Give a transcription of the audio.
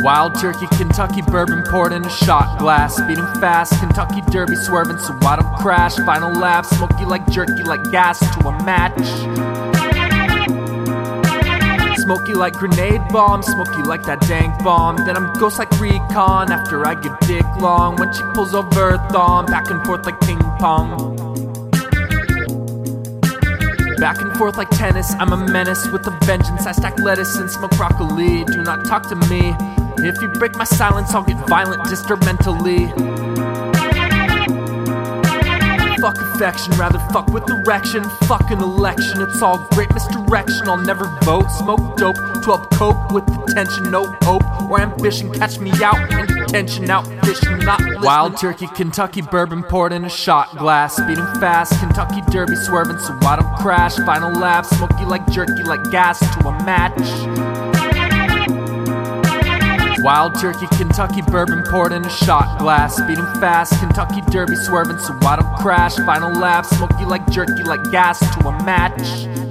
Wild turkey, Kentucky bourbon poured in a shot glass. Speeding fast, Kentucky Derby swerving so I don't crash. Final lap, smoky like jerky, like gas to a match. Smoky like grenade bomb, smoky like that dank bomb. Then I'm ghost like recon after I give dick long. When she pulls over thumb, back and forth like ping pong. Back and forth like tennis, I'm a menace with a vengeance. I stack lettuce and smoke broccoli. Do not talk to me. If you break my silence, I'll get violent, disturb mentally. Fuck affection, rather fuck with erection. Fuck an election, it's all great misdirection. I'll never vote, smoke dope to help cope with the tension. No hope or ambition, catch me out detention, out fishing, not listening. Wild turkey, Kentucky bourbon poured in a shot glass. Speeding fast, Kentucky Derby swerving so I don't crash. Final lap, smoky like jerky, like gas to a match. Wild turkey, Kentucky bourbon poured in a shot glass. Speeding fast, Kentucky Derby swerving so I don't crash. Final lap, smoky like jerky, like gas to a match.